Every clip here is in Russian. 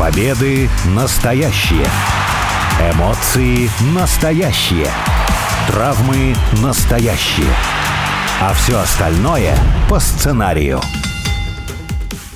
Победы настоящие. Эмоции настоящие. Травмы настоящие. А все остальное по сценарию.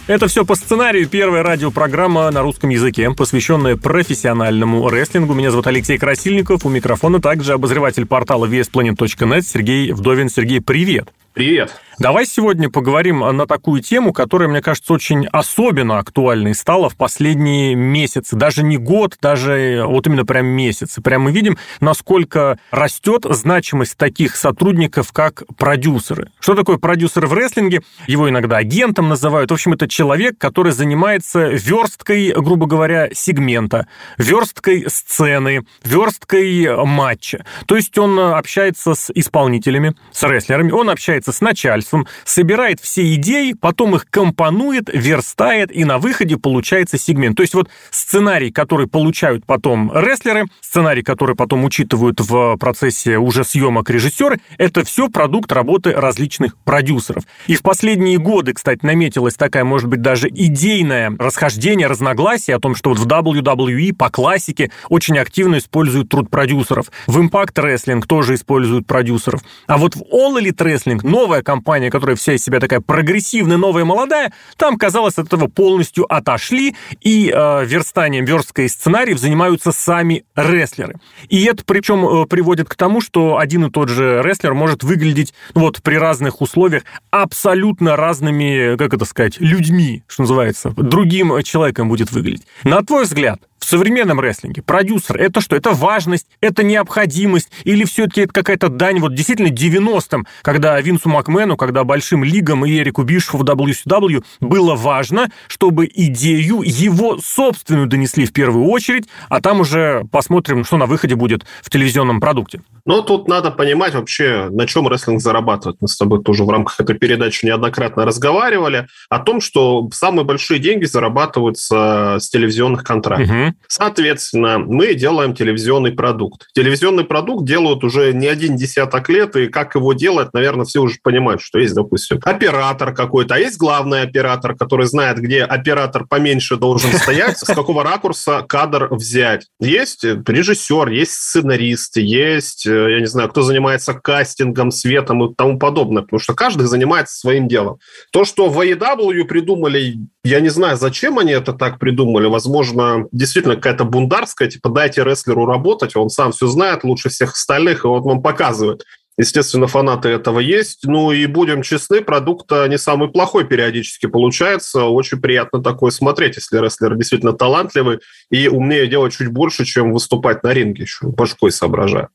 Это все по сценарию. Первая радиопрограмма на русском языке, посвященная профессиональному рестлингу. Меня зовут Алексей Красильников. У микрофона также обозреватель портала VSPlanet.net Сергей Вдовин. Сергей, привет. Привет. Давай сегодня поговорим на такую тему, которая, мне кажется, очень особенно актуальной стала в последние месяцы. Даже не год, даже вот именно прям месяцы. Прям мы видим, насколько растет значимость таких сотрудников, как продюсеры. Что такое продюсер в рестлинге? Его иногда агентом называют. В общем, это человек, который занимается версткой, грубо говоря, сегмента, версткой сцены, версткой матча. То есть он общается с исполнителями, с рестлерами, он общается с начальством, собирает все идеи, потом их компонует, верстает, и на выходе получается сегмент. То есть вот сценарий, который получают потом рестлеры, сценарий, который потом учитывают в процессе уже съемок режиссеры, это все продукт работы различных продюсеров. И в последние годы, кстати, наметилась такая, может быть, даже идейное расхождение, разногласие о том, что вот в WWE по классике очень активно используют труд продюсеров. В Impact Wrestling тоже используют продюсеров. А вот в All Elite Wrestling новая компания, которая вся из себя такая прогрессивная, новая, молодая, там, казалось, от этого полностью отошли, и э, верстанием версткой сценариев занимаются сами рестлеры. И это причем э, приводит к тому, что один и тот же рестлер может выглядеть ну, вот при разных условиях абсолютно разными, как это сказать, людьми, что называется, другим человеком будет выглядеть. На твой взгляд, в современном рестлинге продюсер это что? Это важность, это необходимость или все-таки это какая-то дань вот действительно 90-м, когда Винсу Макмену, когда большим лигам и Эрику Бишеву в WCW было важно, чтобы идею его собственную донесли в первую очередь, а там уже посмотрим, что на выходе будет в телевизионном продукте. Ну, тут надо понимать вообще, на чем рестлинг зарабатывает. Мы с тобой тоже в рамках этой передачи неоднократно разговаривали о том, что самые большие деньги зарабатываются с телевизионных контрактов. Угу. Соответственно, мы делаем телевизионный продукт. Телевизионный продукт делают уже не один десяток лет, и как его делать, наверное, все уже понимают, что есть, допустим, оператор какой-то, а есть главный оператор, который знает, где оператор поменьше должен стоять, с какого ракурса кадр взять. Есть режиссер, есть сценарист, есть Э, я не знаю, кто занимается кастингом, светом и тому подобное, потому что каждый занимается своим делом. То, что в AEW придумали, я не знаю, зачем они это так придумали. Возможно, действительно какая-то бундарская, типа дайте рестлеру работать, он сам все знает лучше всех остальных, и вот вам показывает. Естественно, фанаты этого есть. Ну и будем честны, продукт не самый плохой периодически получается. Очень приятно такое смотреть, если рестлер действительно талантливый и умнее делать чуть больше, чем выступать на ринге еще, башкой соображая.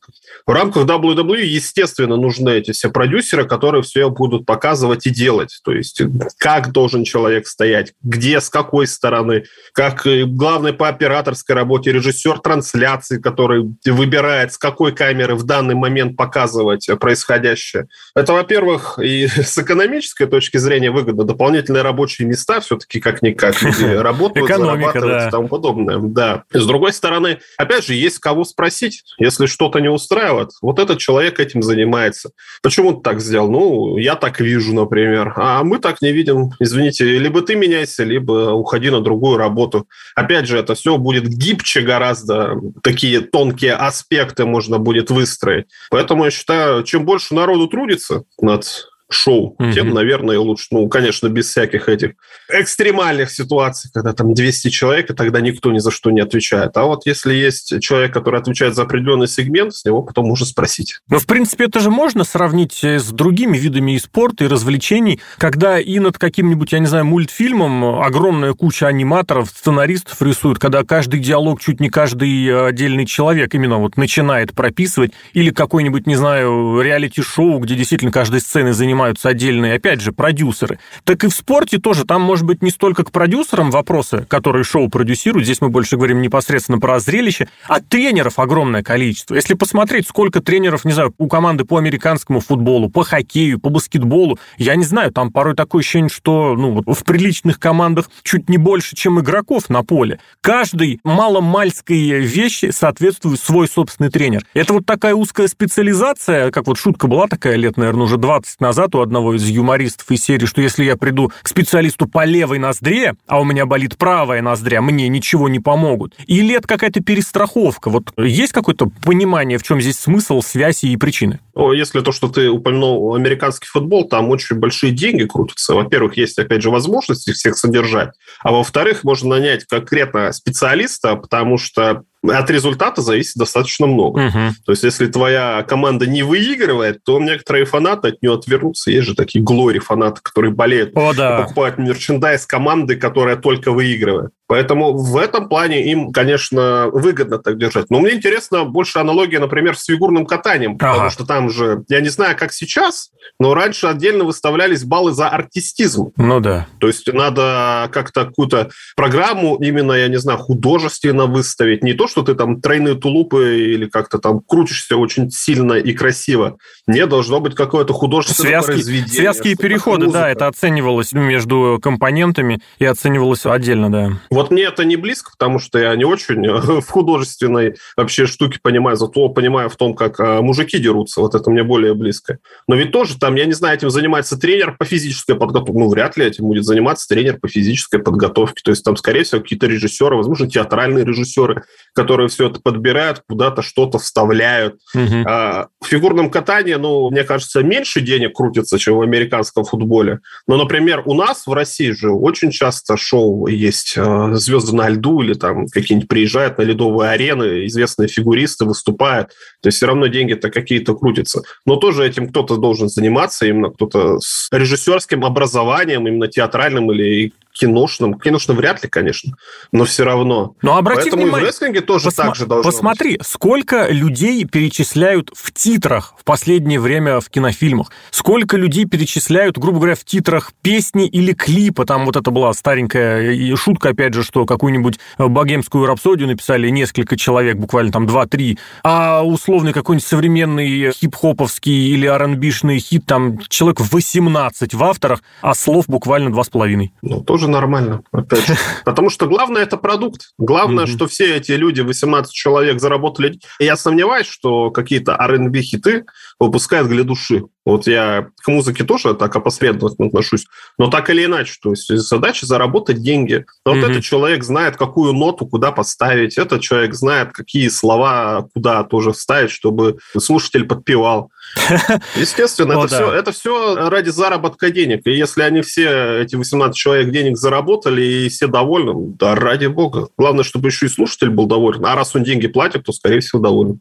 В рамках WWE, естественно, нужны эти все продюсеры, которые все будут показывать и делать. То есть, как должен человек стоять, где, с какой стороны, как главный по операторской работе режиссер трансляции, который выбирает, с какой камеры в данный момент показывать происходящее. Это, во-первых, и с экономической точки зрения выгодно. Дополнительные рабочие места все-таки как-никак люди работают, зарабатывают и тому подобное. Да. С другой стороны, опять же, есть кого спросить, если что-то не устраивает. Вот этот человек этим занимается. Почему ты так сделал? Ну, я так вижу, например. А мы так не видим. Извините, либо ты меняйся, либо уходи на другую работу. Опять же, это все будет гибче гораздо. Такие тонкие аспекты можно будет выстроить. Поэтому я считаю, чем больше народу трудится над шоу, mm-hmm. тем, наверное, лучше. Ну, конечно, без всяких этих экстремальных ситуаций, когда там 200 человек, и тогда никто ни за что не отвечает. А вот если есть человек, который отвечает за определенный сегмент, с него потом можно спросить. Но, в принципе, это же можно сравнить э, с другими видами и спорта, и развлечений, когда и над каким-нибудь, я не знаю, мультфильмом огромная куча аниматоров, сценаристов рисуют, когда каждый диалог, чуть не каждый э, отдельный человек именно вот начинает прописывать, или какой-нибудь, не знаю, реалити-шоу, где действительно каждой сценой занимается занимаются отдельные, опять же, продюсеры. Так и в спорте тоже. Там, может быть, не столько к продюсерам вопросы, которые шоу продюсируют. Здесь мы больше говорим непосредственно про зрелище. А тренеров огромное количество. Если посмотреть, сколько тренеров, не знаю, у команды по американскому футболу, по хоккею, по баскетболу, я не знаю, там порой такое ощущение, что ну, в приличных командах чуть не больше, чем игроков на поле. Каждый маломальской вещи соответствует свой собственный тренер. Это вот такая узкая специализация, как вот шутка была такая лет, наверное, уже 20 назад, цитату одного из юмористов из серии, что если я приду к специалисту по левой ноздре, а у меня болит правая ноздря, мне ничего не помогут. Или это какая-то перестраховка? Вот есть какое-то понимание, в чем здесь смысл, связи и причины? Если то, что ты упомянул американский футбол, там очень большие деньги крутятся. Во-первых, есть, опять же, возможность их всех содержать. А во-вторых, можно нанять конкретно специалиста, потому что от результата зависит достаточно много. Угу. То есть, если твоя команда не выигрывает, то некоторые фанаты от нее отвернутся. Есть же такие глори-фанаты, которые болеют, О, да. покупают мерчендайз команды, которая только выигрывает. Поэтому в этом плане им, конечно, выгодно так держать. Но мне интересно больше аналогия, например, с фигурным катанием, ага. потому что там же, я не знаю, как сейчас, но раньше отдельно выставлялись баллы за артистизм. Ну да. То есть надо как-то какую-то программу именно, я не знаю, художественно выставить. Не то, что ты там тройные тулупы или как-то там крутишься очень сильно и красиво. Не должно быть какое-то художественное связки, произведение. Связки и переходы, да, это оценивалось между компонентами и оценивалось отдельно, да. Вот мне это не близко, потому что я не очень в художественной вообще штуке понимаю, зато понимаю в том, как а, мужики дерутся. Вот это мне более близко. Но ведь тоже там, я не знаю, этим занимается тренер по физической подготовке. Ну, вряд ли этим будет заниматься тренер по физической подготовке. То есть там, скорее всего, какие-то режиссеры, возможно, театральные режиссеры, которые все это подбирают, куда-то что-то вставляют. Угу. А, в фигурном катании, ну, мне кажется, меньше денег крутится, чем в американском футболе. Но, например, у нас в России же очень часто шоу есть а, звезды на льду или там какие-нибудь приезжают на ледовые арены, известные фигуристы выступают. То есть все равно деньги-то какие-то крутятся. Но тоже этим кто-то должен заниматься, именно кто-то с режиссерским образованием, именно театральным или киношным. Киношным вряд ли, конечно, но все равно. Но обрати Поэтому внимание, и в рестлинге тоже посма- так же должно Посмотри, быть. сколько людей перечисляют в титрах в последнее время в кинофильмах. Сколько людей перечисляют, грубо говоря, в титрах песни или клипа. Там вот это была старенькая шутка, опять же, что какую-нибудь богемскую рапсодию написали несколько человек, буквально там 2-3. А условный какой-нибудь современный хип-хоповский или R&B-шный хит, там человек 18 в авторах, а слов буквально 2,5. Ну, тоже нормально, опять же. Потому что главное – это продукт. Главное, что все эти люди, 18 человек, заработали. Я сомневаюсь, что какие-то R&B-хиты выпускают для души. Вот я к музыке тоже так опосредованно отношусь, но так или иначе, то есть задача заработать деньги. Но mm-hmm. вот этот человек знает, какую ноту куда поставить, этот человек знает, какие слова куда тоже вставить, чтобы слушатель подпевал. Естественно, это, все, это все ради заработка денег. И если они все, эти 18 человек, денег заработали, и все довольны, да ради бога. Главное, чтобы еще и слушатель был доволен. А раз он деньги платит, то, скорее всего, доволен.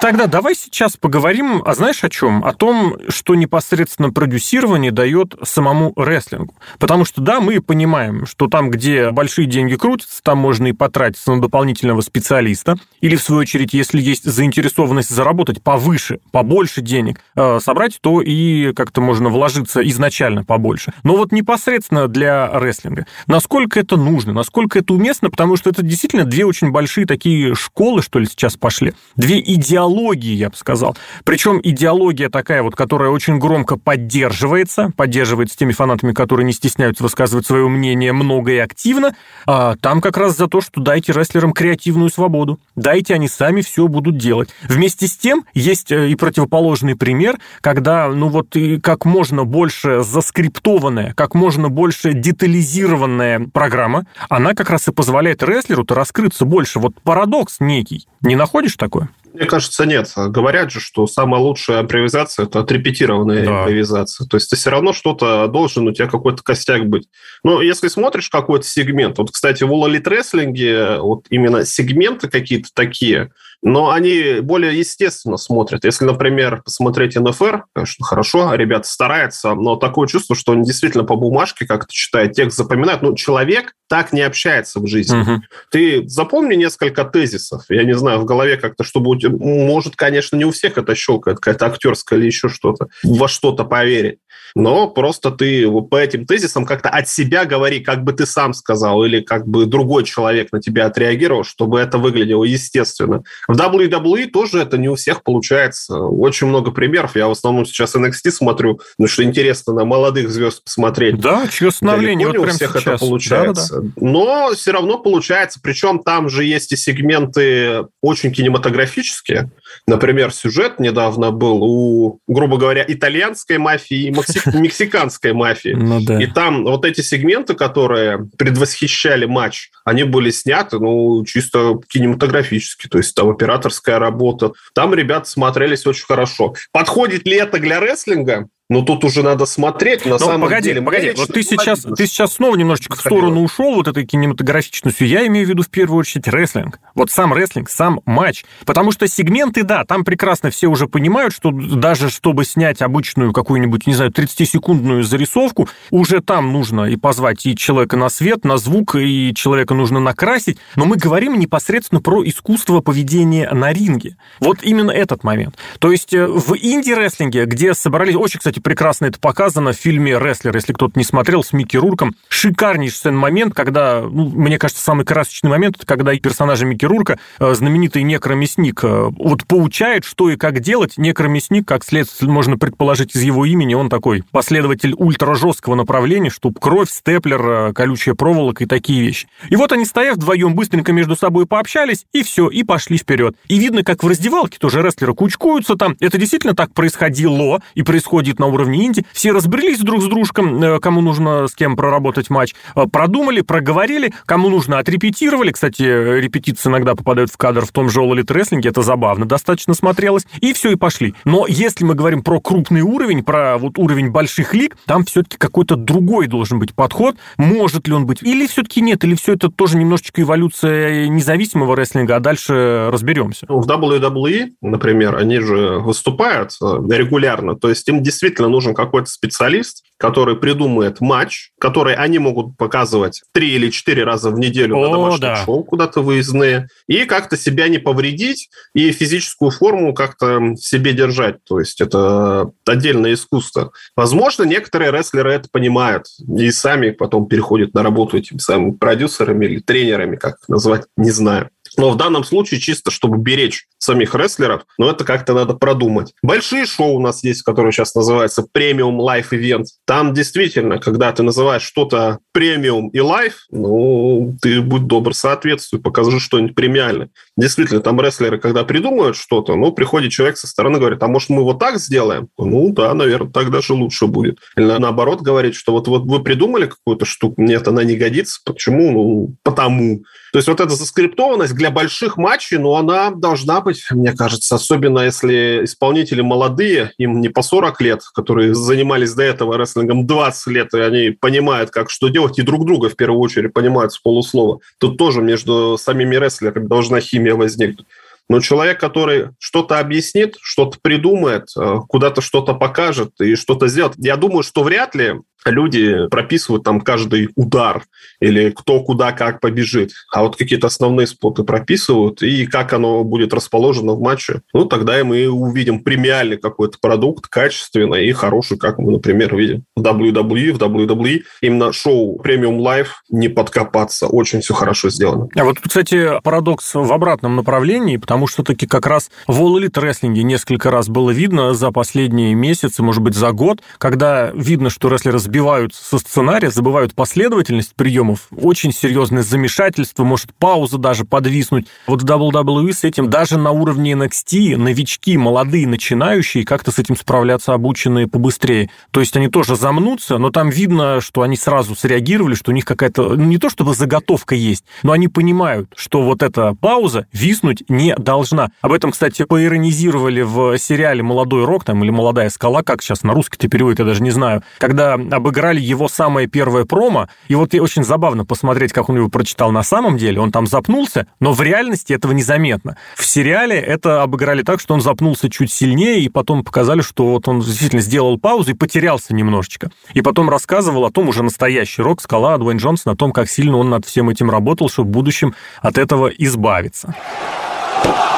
Тогда давай сейчас поговорим, а знаешь о чем? О том, что непосредственно продюсирование дает самому рестлингу. Потому что, да, мы понимаем, что там, где большие деньги крутятся, там можно и потратиться на дополнительного специалиста. Или, в свою очередь, если есть заинтересованность заработать повыше, побольше денег э, собрать, то и как-то можно вложиться изначально побольше. Но вот непосредственно для рестлинга. Насколько это нужно, насколько это уместно, потому что это действительно две очень большие такие школы, что ли, сейчас пошли. Две идеологии идеологии, я бы сказал. Причем идеология такая вот, которая очень громко поддерживается, поддерживается теми фанатами, которые не стесняются высказывать свое мнение много и активно. А там как раз за то, что дайте рестлерам креативную свободу. Дайте, они сами все будут делать. Вместе с тем есть э, и противоположный пример, когда, ну вот, и как можно больше заскриптованная, как можно больше детализированная программа, она как раз и позволяет рестлеру-то раскрыться больше. Вот парадокс некий. Не находишь такое? Мне кажется, нет. Говорят же, что самая лучшая импровизация – это отрепетированная да. импровизация. То есть ты все равно что-то должен, у тебя какой-то костяк быть. Но если смотришь какой-то сегмент, вот, кстати, в Elite Wrestling вот именно сегменты какие-то такие – но они более естественно смотрят. Если, например, посмотреть НФР, конечно, хорошо, ребята стараются, но такое чувство, что они действительно по бумажке как-то читают текст, запоминают. Ну, человек так не общается в жизни. Угу. Ты запомни несколько тезисов, я не знаю, в голове как-то, чтобы... Может, конечно, не у всех это щелкает, какая-то актерская или еще что-то, во что-то поверить но просто ты по этим тезисам как-то от себя говори, как бы ты сам сказал, или как бы другой человек на тебя отреагировал, чтобы это выглядело естественно. В WWE тоже это не у всех получается. Очень много примеров. Я в основном сейчас NXT смотрю, ну что интересно, на молодых звезд посмотреть. Да, чье становление вот прям у всех сейчас. это получается. Да, да, да. Но все равно получается. Причем там же есть и сегменты очень кинематографические. Например, сюжет недавно был у, грубо говоря, итальянской мафии и мексиканской мафии. Ну, да. И там вот эти сегменты, которые предвосхищали матч, они были сняты, ну, чисто кинематографически, то есть там операторская работа. Там ребята смотрелись очень хорошо. Подходит ли это для рестлинга? Но тут уже надо смотреть, на Но самом погоди, деле. Погоди, вот ты сейчас, ты сейчас снова немножечко в сторону ушел вот этой кинематографичностью. Я имею в виду в первую очередь рестлинг. Вот сам рестлинг, сам матч. Потому что сегменты, да, там прекрасно все уже понимают, что даже чтобы снять обычную какую-нибудь, не знаю, 30-секундную зарисовку, уже там нужно и позвать и человека на свет, на звук, и человека нужно накрасить. Но мы говорим непосредственно про искусство поведения на ринге. Вот именно этот момент. То есть э, в инди-рестлинге, где собрались... Очень, кстати, кстати, прекрасно это показано в фильме «Рестлер», если кто-то не смотрел, с Микки Рурком. Шикарнейший момент, когда, ну, мне кажется, самый красочный момент, это когда персонажа Микки Рурка, э, знаменитый некромясник, э, вот поучает, что и как делать. Некромясник, как следствие можно предположить из его имени, он такой последователь ультражесткого направления, чтобы кровь, степлер, э, колючая проволока и такие вещи. И вот они, стоят вдвоем, быстренько между собой пообщались, и все, и пошли вперед. И видно, как в раздевалке тоже рестлеры кучкуются там. Это действительно так происходило и происходит на уровне инди. Все разбрелись друг с дружком, э, кому нужно с кем проработать матч. Э, продумали, проговорили, кому нужно отрепетировали. Кстати, репетиции иногда попадают в кадр в том же All Elite Wrestling, это забавно достаточно смотрелось. И все, и пошли. Но если мы говорим про крупный уровень, про вот уровень больших лиг, там все-таки какой-то другой должен быть подход. Может ли он быть? Или все-таки нет? Или все это тоже немножечко эволюция независимого рестлинга, а дальше разберемся? В WWE, например, они же выступают э, регулярно, то есть им действительно действительно нужен какой-то специалист, который придумает матч, который они могут показывать три или четыре раза в неделю О, на домашнем да. шоу куда-то выездные, и как-то себя не повредить, и физическую форму как-то себе держать. То есть это отдельное искусство. Возможно, некоторые рестлеры это понимают и сами потом переходят на работу этими самыми продюсерами или тренерами, как их назвать, не знаю. Но в данном случае чисто, чтобы беречь самих рестлеров, но это как-то надо продумать. Большие шоу у нас есть, которые сейчас называются премиум лайф event. Там действительно, когда ты называешь что-то премиум и лайф, ну, ты будь добр, соответствуй, покажи что-нибудь премиальное. Действительно, там рестлеры, когда придумывают что-то, ну, приходит человек со стороны, говорит, а может мы вот так сделаем? Ну, да, наверное, так даже лучше будет. Или наоборот говорит, что вот, вот вы придумали какую-то штуку, нет, она не годится. Почему? Ну, потому. То есть вот эта заскриптованность для больших матчей, ну, она должна быть, мне кажется, особенно если исполнители молодые, им не по 40 лет, которые занимались до этого рестлингом 20 лет, и они понимают, как что делать, и друг друга в первую очередь понимают с полуслова. Тут тоже между самими рестлерами должна химия возникнуть. Но человек, который что-то объяснит, что-то придумает, э, куда-то что-то покажет и что-то сделает, я думаю, что вряд ли люди прописывают там каждый удар или кто куда как побежит, а вот какие-то основные споты прописывают и как оно будет расположено в матче. Ну, тогда и мы увидим премиальный какой-то продукт, качественный и хороший, как мы, например, видим в WWE, в WWE. Именно шоу Premium Live не подкопаться. Очень все хорошо сделано. А вот, кстати, парадокс в обратном направлении, потому что таки как раз в All Elite Wrestling несколько раз было видно за последние месяцы, может быть, за год, когда видно, что рестлеры сбиваются со сценария, забывают последовательность приемов, очень серьезное замешательство, может пауза даже подвиснуть. Вот в WWE с этим даже на уровне NXT новички, молодые, начинающие, как-то с этим справляться обученные побыстрее. То есть они тоже замнутся, но там видно, что они сразу среагировали, что у них какая-то, ну, не то чтобы заготовка есть, но они понимают, что вот эта пауза виснуть не должна. Об этом, кстати, поиронизировали в сериале «Молодой рок» там, или «Молодая скала», как сейчас на русский-то переводит, я даже не знаю, когда обыграли его самое первое промо, и вот очень забавно посмотреть, как он его прочитал на самом деле. Он там запнулся, но в реальности этого незаметно. В сериале это обыграли так, что он запнулся чуть сильнее, и потом показали, что вот он действительно сделал паузу и потерялся немножечко. И потом рассказывал о том уже настоящий рок, скала Дуэйн Джонсон, о том, как сильно он над всем этим работал, чтобы в будущем от этого избавиться. Whoa!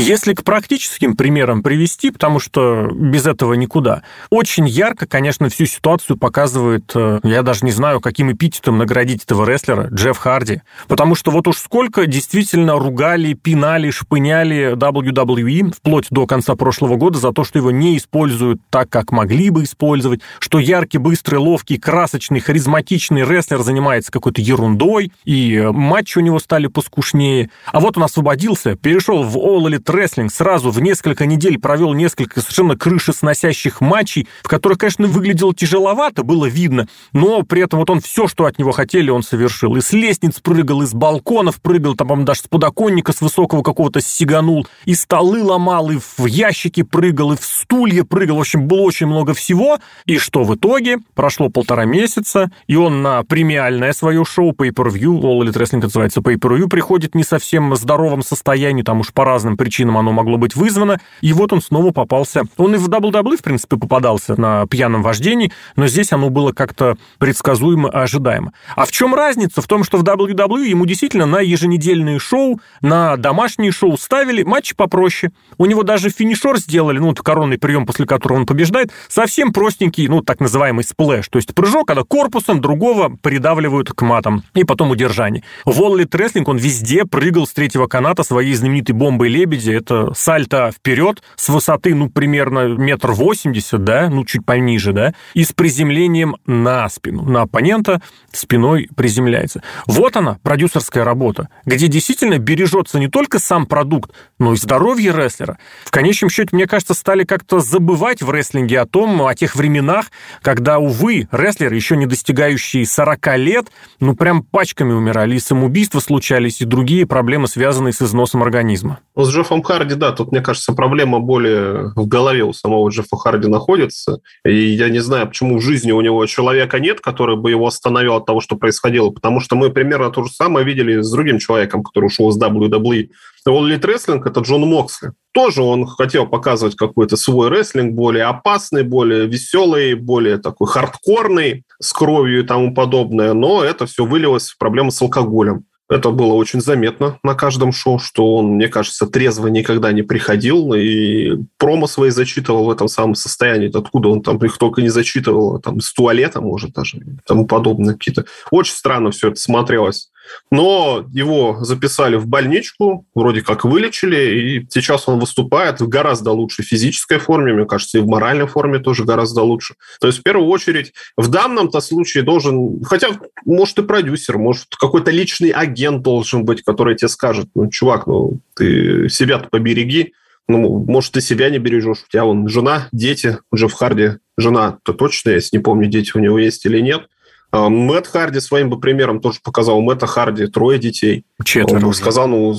Если к практическим примерам привести, потому что без этого никуда, очень ярко, конечно, всю ситуацию показывает, э, я даже не знаю, каким эпитетом наградить этого рестлера, Джефф Харди. Потому что вот уж сколько действительно ругали, пинали, шпыняли WWE вплоть до конца прошлого года за то, что его не используют так, как могли бы использовать, что яркий, быстрый, ловкий, красочный, харизматичный рестлер занимается какой-то ерундой, и матчи у него стали поскушнее. А вот он освободился, перешел в All Elite Wrestling, сразу в несколько недель провел несколько совершенно крышесносящих матчей, в которых, конечно, выглядело тяжеловато, было видно, но при этом вот он все, что от него хотели, он совершил. И с лестниц прыгал, и с балконов прыгал, там, по даже с подоконника с высокого какого-то сиганул, и столы ломал, и в ящики прыгал, и в стулья прыгал. В общем, было очень много всего. И что в итоге? Прошло полтора месяца, и он на премиальное свое шоу Pay-Per-View, All Elite Wrestling называется Pay-Per-View, приходит не совсем здоровом состоянии, там уж по разным причинам оно могло быть вызвано, и вот он снова попался. Он и в WWE, в принципе, попадался на пьяном вождении, но здесь оно было как-то предсказуемо и ожидаемо. А в чем разница? В том, что в WWE ему действительно на еженедельные шоу, на домашние шоу ставили матчи попроще. У него даже финишер сделали, ну, коронный прием, после которого он побеждает, совсем простенький, ну, так называемый сплэш, то есть прыжок, когда корпусом другого придавливают к матам, и потом удержание. В All Elite Wrestling он везде прыгал с третьего каната своей знаменитой бомбой лебеди, это сальто вперед с высоты, ну, примерно метр восемьдесят, да, ну, чуть пониже, да, и с приземлением на спину, на оппонента спиной приземляется. Вот она, продюсерская работа, где действительно бережется не только сам продукт, но и здоровье рестлера. В конечном счете, мне кажется, стали как-то забывать в рестлинге о том, о тех временах, когда, увы, рестлеры, еще не достигающие 40 лет, ну, прям пачками умирали, и самоубийства случались, и другие проблемы, связанные с износом организма. С Джеффом Харди, да, тут, мне кажется, проблема более в голове у самого Джеффа Харди находится. И я не знаю, почему в жизни у него человека нет, который бы его остановил от того, что происходило. Потому что мы примерно то же самое видели с другим человеком, который ушел из WWE. Elite Wrestling – это Джон Моксли. Тоже он хотел показывать какой-то свой рестлинг, более опасный, более веселый, более такой хардкорный, с кровью и тому подобное. Но это все вылилось в проблемы с алкоголем. Это было очень заметно на каждом шоу, что он, мне кажется, трезво никогда не приходил и промо свои зачитывал в этом самом состоянии. Откуда он там их только не зачитывал, там из туалета, может, даже, и тому подобное какие-то. Очень странно все это смотрелось. Но его записали в больничку, вроде как вылечили, и сейчас он выступает в гораздо лучшей физической форме, мне кажется, и в моральной форме тоже гораздо лучше. То есть, в первую очередь, в данном-то случае должен, хотя, может, и продюсер, может, какой-то личный агент должен быть, который тебе скажет, ну, чувак, ну, ты себя-то побереги, ну, может, ты себя не бережешь, у тебя вон жена, дети, уже в Харди жена-то точно есть, не помню, дети у него есть или нет – Мэтт Харди своим бы примером тоже показал. Мэтта Харди трое детей. Четверо. Он сказал, ну,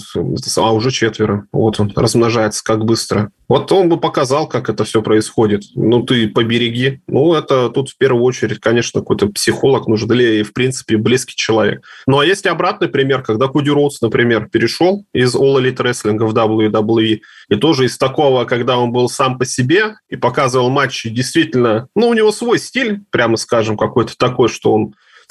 а уже четверо. Вот он размножается как быстро. Вот он бы показал, как это все происходит. Ну, ты побереги. Ну, это тут в первую очередь, конечно, какой-то психолог нужен или, в принципе, близкий человек. Ну, а есть обратный пример, когда Куди Роудс, например, перешел из All Elite Wrestling в WWE, и тоже из такого, когда он был сам по себе и показывал матчи действительно, ну, у него свой стиль, прямо скажем, какой-то такой, что он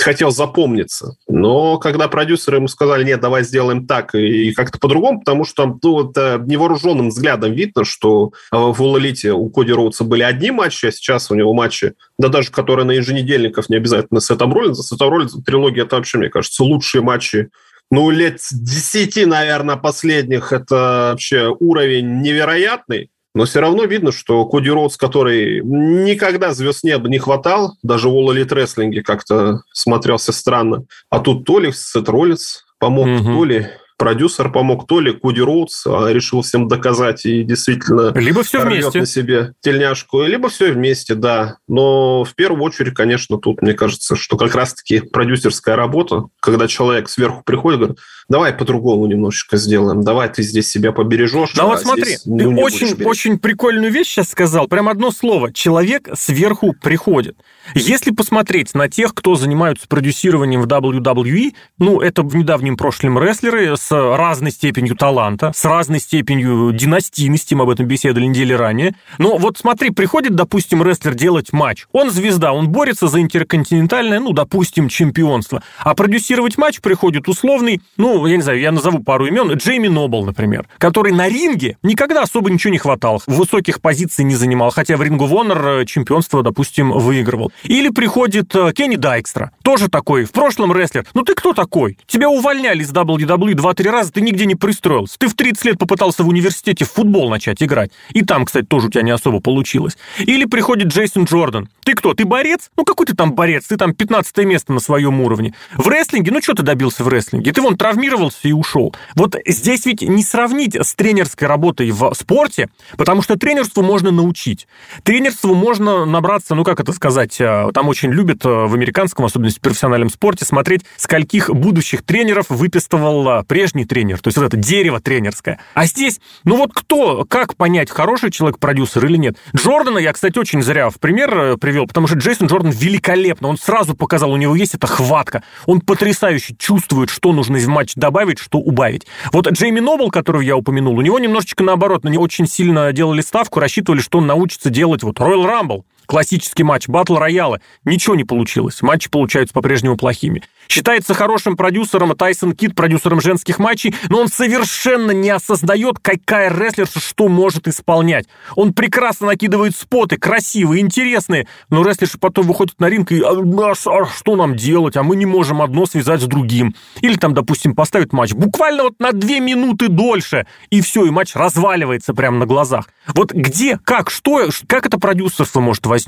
хотел запомниться. Но когда продюсеры ему сказали, нет, давай сделаем так и как-то по-другому, потому что ну, вот, э, невооруженным взглядом видно, что э, в Улалите у Коди Роудса были одни матчи, а сейчас у него матчи, да даже которые на еженедельников не обязательно с Сетом Роллинзом. Сетом Роллинзом трилогия – это вообще, мне кажется, лучшие матчи ну, лет 10, наверное, последних. Это вообще уровень невероятный. Но все равно видно, что Коди Роудс, который никогда звезд неба не хватал, даже в All Elite Wrestling как-то смотрелся странно. А тут то ли Сет Роллинс помог, угу. то ли продюсер помог, то ли Куди Роудс а, решил всем доказать и действительно либо все вместе на себе тельняшку, либо все вместе, да. Но в первую очередь, конечно, тут мне кажется, что как раз-таки продюсерская работа, когда человек сверху приходит, говорит, давай по-другому немножечко сделаем, давай ты здесь себя побережешь. Да а вот смотри, здесь, ты очень, очень прикольную вещь сейчас сказал, прям одно слово, человек сверху приходит. Если посмотреть на тех, кто занимаются продюсированием в WWE, ну, это в недавнем прошлом рестлеры с разной степенью таланта, с разной степенью династийности, мы об этом беседовали недели ранее. Но вот смотри, приходит, допустим, рестлер делать матч. Он звезда, он борется за интерконтинентальное, ну, допустим, чемпионство. А продюсировать матч приходит условный, ну, ну, я не знаю, я назову пару имен, Джейми Нобл, например, который на ринге никогда особо ничего не хватал, высоких позиций не занимал, хотя в Рингу Вонор чемпионство, допустим, выигрывал. Или приходит э, Кенни Дайкстра, тоже такой, в прошлом рестлер. Ну ты кто такой? Тебя увольняли из WWE два-три раза, ты нигде не пристроился. Ты в 30 лет попытался в университете в футбол начать играть. И там, кстати, тоже у тебя не особо получилось. Или приходит Джейсон Джордан. Ты кто? Ты борец? Ну какой ты там борец? Ты там 15 место на своем уровне. В рестлинге, ну что ты добился в рестлинге? Ты вон травмировался и ушел. Вот здесь ведь не сравнить с тренерской работой в спорте, потому что тренерству можно научить. Тренерству можно набраться, ну как это сказать, э, там очень любят э, в американском, особенно в профессиональном спорте, смотреть, скольких будущих тренеров выписывал э, прежний тренер. То есть вот это дерево тренерское. А здесь, ну вот кто, как понять, хороший человек продюсер или нет? Джордана я, кстати, очень зря в пример привел, потому что Джейсон Джордан великолепно, он сразу показал, у него есть эта хватка, он потрясающе чувствует, что нужно в матч добавить, что убавить. Вот Джейми Нобл, которого я упомянул, у него немножечко наоборот, на него очень сильно делали ставку, рассчитывали, что он научится делать вот Royal Rumble, классический матч, батл рояла. Ничего не получилось. Матчи получаются по-прежнему плохими. Считается хорошим продюсером Тайсон Кит, продюсером женских матчей, но он совершенно не осознает, какая рестлерша что может исполнять. Он прекрасно накидывает споты, красивые, интересные, но рестлерша потом выходит на ринг и а, а, а что нам делать, а мы не можем одно связать с другим. Или там, допустим, поставить матч буквально вот на две минуты дольше, и все, и матч разваливается прямо на глазах. Вот где, как, что, как это продюсерство может возникнуть?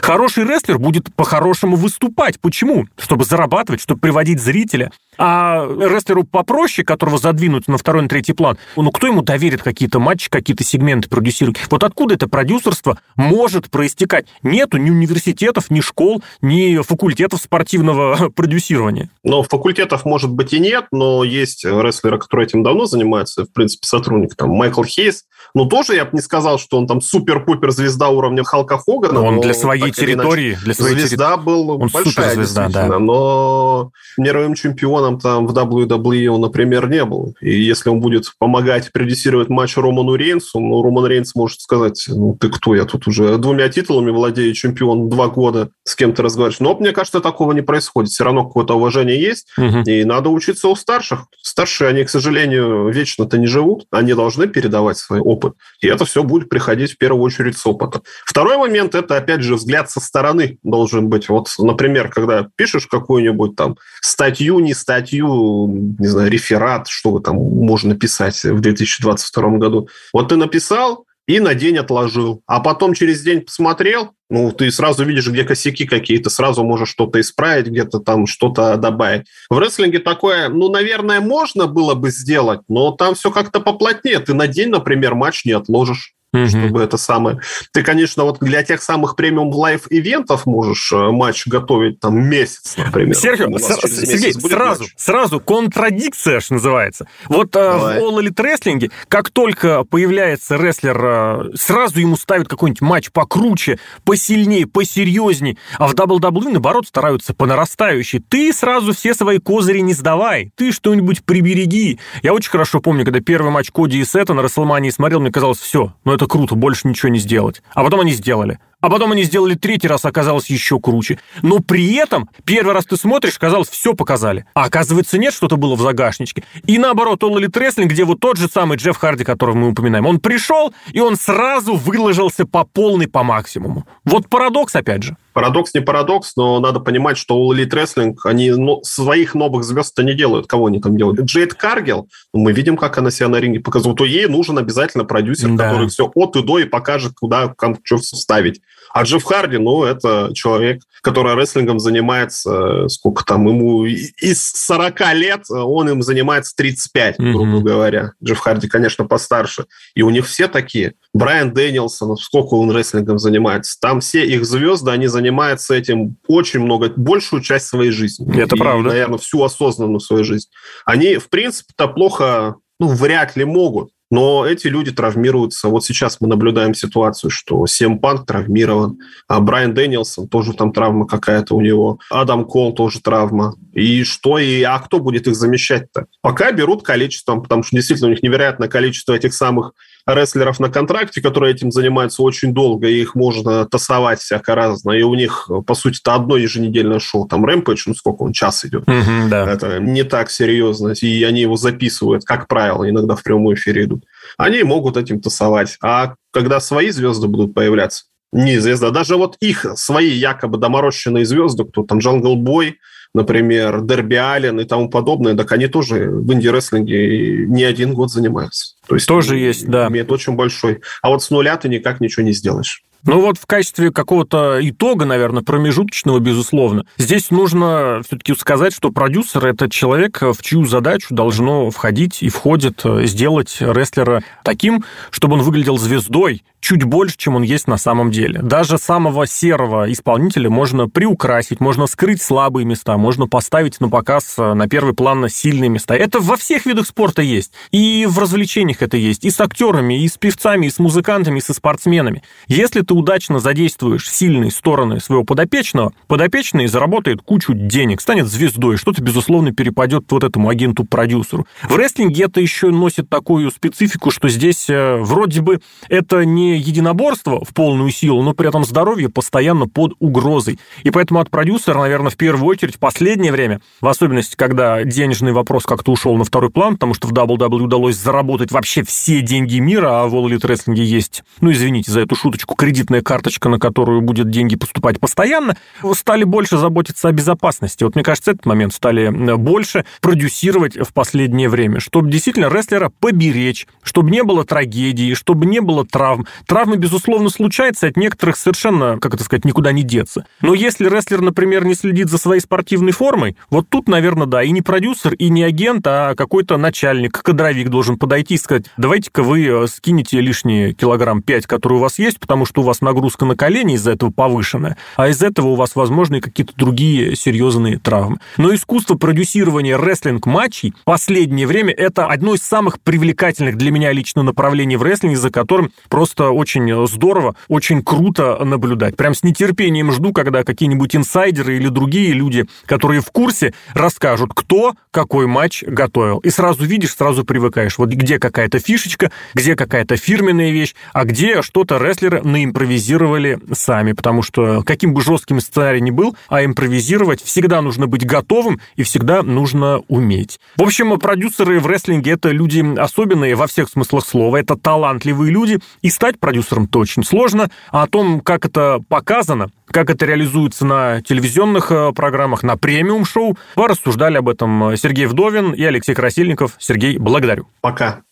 Хороший рестлер будет по-хорошему выступать. Почему? Чтобы зарабатывать, чтобы приводить зрителя. А рестлеру попроще, которого задвинуть на второй, на третий план, ну кто ему доверит какие-то матчи, какие-то сегменты продюсировать? Вот откуда это продюсерство может проистекать? Нету ни университетов, ни школ, ни факультетов спортивного продюсирования. Но факультетов, может быть, и нет, но есть рестлеры, которые этим давно занимаются, в принципе, сотрудник там Майкл Хейс. Ну, тоже я бы не сказал, что он там супер-пупер звезда уровня Халка Хогана. Но он для своей территории, иначе, для своей звезда терри... был он большая звезда, да. Но мировым чемпионом там в WWE он, например, не был. И если он будет помогать продюсировать матч Роману Рейнсу, ну, Роман Рейнс может сказать, ну, ты кто, я тут уже двумя титулами владею, чемпион два года, с кем-то разговариваешь. Но, мне кажется, такого не происходит. Все равно какое-то уважение есть, угу. и надо учиться у старших. Старшие, они, к сожалению, вечно-то не живут, они должны передавать свой опыт. И это все будет приходить в первую очередь с опыта. Второй момент – это, опять же, взгляд со стороны должен быть. Вот, например, когда пишешь какую-нибудь там статью, не статью, не знаю, реферат, что там можно писать в 2022 году. Вот ты написал, и на день отложил. А потом через день посмотрел, ну, ты сразу видишь, где косяки какие-то, сразу можешь что-то исправить, где-то там что-то добавить. В рестлинге такое, ну, наверное, можно было бы сделать, но там все как-то поплотнее. Ты на день, например, матч не отложишь mm-hmm. чтобы это самое... Ты, конечно, вот для тех самых premium live event ов можешь э, матч готовить там месяц, например. Серхио, Сергей, сразу, матч. сразу контрадикция, что называется. Вот э, Давай. в All Elite Wrestling, как только появляется рестлер, э, сразу ему ставят какой-нибудь матч покруче, посильнее, посерьезнее, а в WWE, наоборот, стараются по нарастающей. Ты сразу все свои козыри не сдавай, ты что-нибудь прибереги. Я очень хорошо помню, когда первый матч Коди и Сета на Рестлмании смотрел, мне казалось, все, ну это круто, больше ничего не сделать. А потом они сделали. А потом они сделали третий раз, оказалось еще круче. Но при этом первый раз ты смотришь, казалось, все показали. А оказывается, нет, что-то было в загашничке. И наоборот, Elite Wrestling, где вот тот же самый Джефф Харди, которого мы упоминаем, он пришел, и он сразу выложился по полной, по максимуму. Вот парадокс, опять же. Парадокс не парадокс, но надо понимать, что All Elite Wrestling, они ну, своих новых звезд-то не делают. Кого они там делают? Джейд Каргел, ну, мы видим, как она себя на ринге показывает. То ей нужен обязательно продюсер, да. который все от и до и покажет, куда что вставить. А Джефф Харди, ну, это человек, который рестлингом занимается, сколько там, ему из 40 лет, он им занимается 35, mm-hmm. грубо говоря. Джефф Харди, конечно, постарше. И у них все такие. Брайан Дэнилсон, сколько он рестлингом занимается. Там все их звезды, они занимаются этим очень много, большую часть своей жизни. Это и, правда. наверное, всю осознанную свою жизнь. Они, в принципе-то, плохо ну, вряд ли могут. Но эти люди травмируются. Вот сейчас мы наблюдаем ситуацию, что Сем Панк травмирован, а Брайан Дэнилсон тоже там травма какая-то у него, Адам Кол тоже травма. И что, и а кто будет их замещать-то? Пока берут количеством, потому что действительно у них невероятное количество этих самых рестлеров на контракте, которые этим занимаются очень долго, и их можно тасовать всяко разно, и у них, по сути, это одно еженедельное шоу, там Рэмпэдж, ну сколько он, час идет. Угу, да. Это не так серьезно, и они его записывают, как правило, иногда в прямом эфире идут. Они могут этим тасовать. А когда свои звезды будут появляться, неизвестно. Даже вот их свои якобы доморощенные звезды, кто там Джангл Бой, например, Дерби Аллен и тому подобное, так они тоже в инди-рестлинге не один год занимаются. То есть тоже есть, да. Имеет очень большой. А вот с нуля ты никак ничего не сделаешь. Ну вот в качестве какого-то итога, наверное, промежуточного, безусловно, здесь нужно все-таки сказать, что продюсер – это человек, в чью задачу должно входить и входит э, сделать рестлера таким, чтобы он выглядел звездой, чуть больше, чем он есть на самом деле. Даже самого серого исполнителя можно приукрасить, можно скрыть слабые места, можно поставить на показ э, на первый план сильные места. Это во всех видах спорта есть. И в развлечениях это есть. И с актерами, и с певцами, и с музыкантами, и со спортсменами. Если ты удачно задействуешь сильные стороны своего подопечного, подопечный заработает кучу денег, станет звездой, что-то, безусловно, перепадет вот этому агенту-продюсеру. В рестлинге это еще носит такую специфику, что здесь э, вроде бы это не единоборство в полную силу, но при этом здоровье постоянно под угрозой. И поэтому от продюсера, наверное, в первую очередь в последнее время, в особенности, когда денежный вопрос как-то ушел на второй план, потому что в WWE удалось заработать вообще все деньги мира, а в All Elite Wrestling есть, ну, извините за эту шуточку, кредитная карточка, на которую будет деньги поступать постоянно, стали больше заботиться о безопасности. Вот мне кажется, этот момент стали больше продюсировать в последнее время, чтобы действительно рестлера поберечь, чтобы не было трагедии, чтобы не было травм. Травмы, безусловно, случаются, от некоторых совершенно, как это сказать, никуда не деться. Но если рестлер, например, не следит за своей спортивной формой, вот тут, наверное, да, и не продюсер, и не агент, а какой-то начальник, кадровик должен подойти и сказать, давайте-ка вы э, скинете лишние килограмм 5, которые у вас есть, потому что у вас нагрузка на колени из-за этого повышенная, а из этого у вас, возможно, и какие-то другие серьезные травмы. Но искусство продюсирования рестлинг-матчей в последнее время это одно из самых привлекательных для меня лично направлений в рестлинге, за которым просто очень здорово, очень круто наблюдать. Прям с нетерпением жду, когда какие-нибудь инсайдеры или другие люди, которые в курсе, расскажут, кто какой матч готовил. И сразу видишь, сразу привыкаешь. Вот где какая-то фишечка, где какая-то фирменная вещь, а где что-то рестлеры наимпровизировали сами. Потому что каким бы жестким сценарий ни был, а импровизировать всегда нужно быть готовым и всегда нужно уметь. В общем, продюсеры в рестлинге это люди особенные во всех смыслах слова. Это талантливые люди. И стать продюсером-то очень сложно, а о том, как это показано, как это реализуется на телевизионных э, программах, на премиум-шоу, порассуждали об этом Сергей Вдовин и Алексей Красильников. Сергей, благодарю. Пока.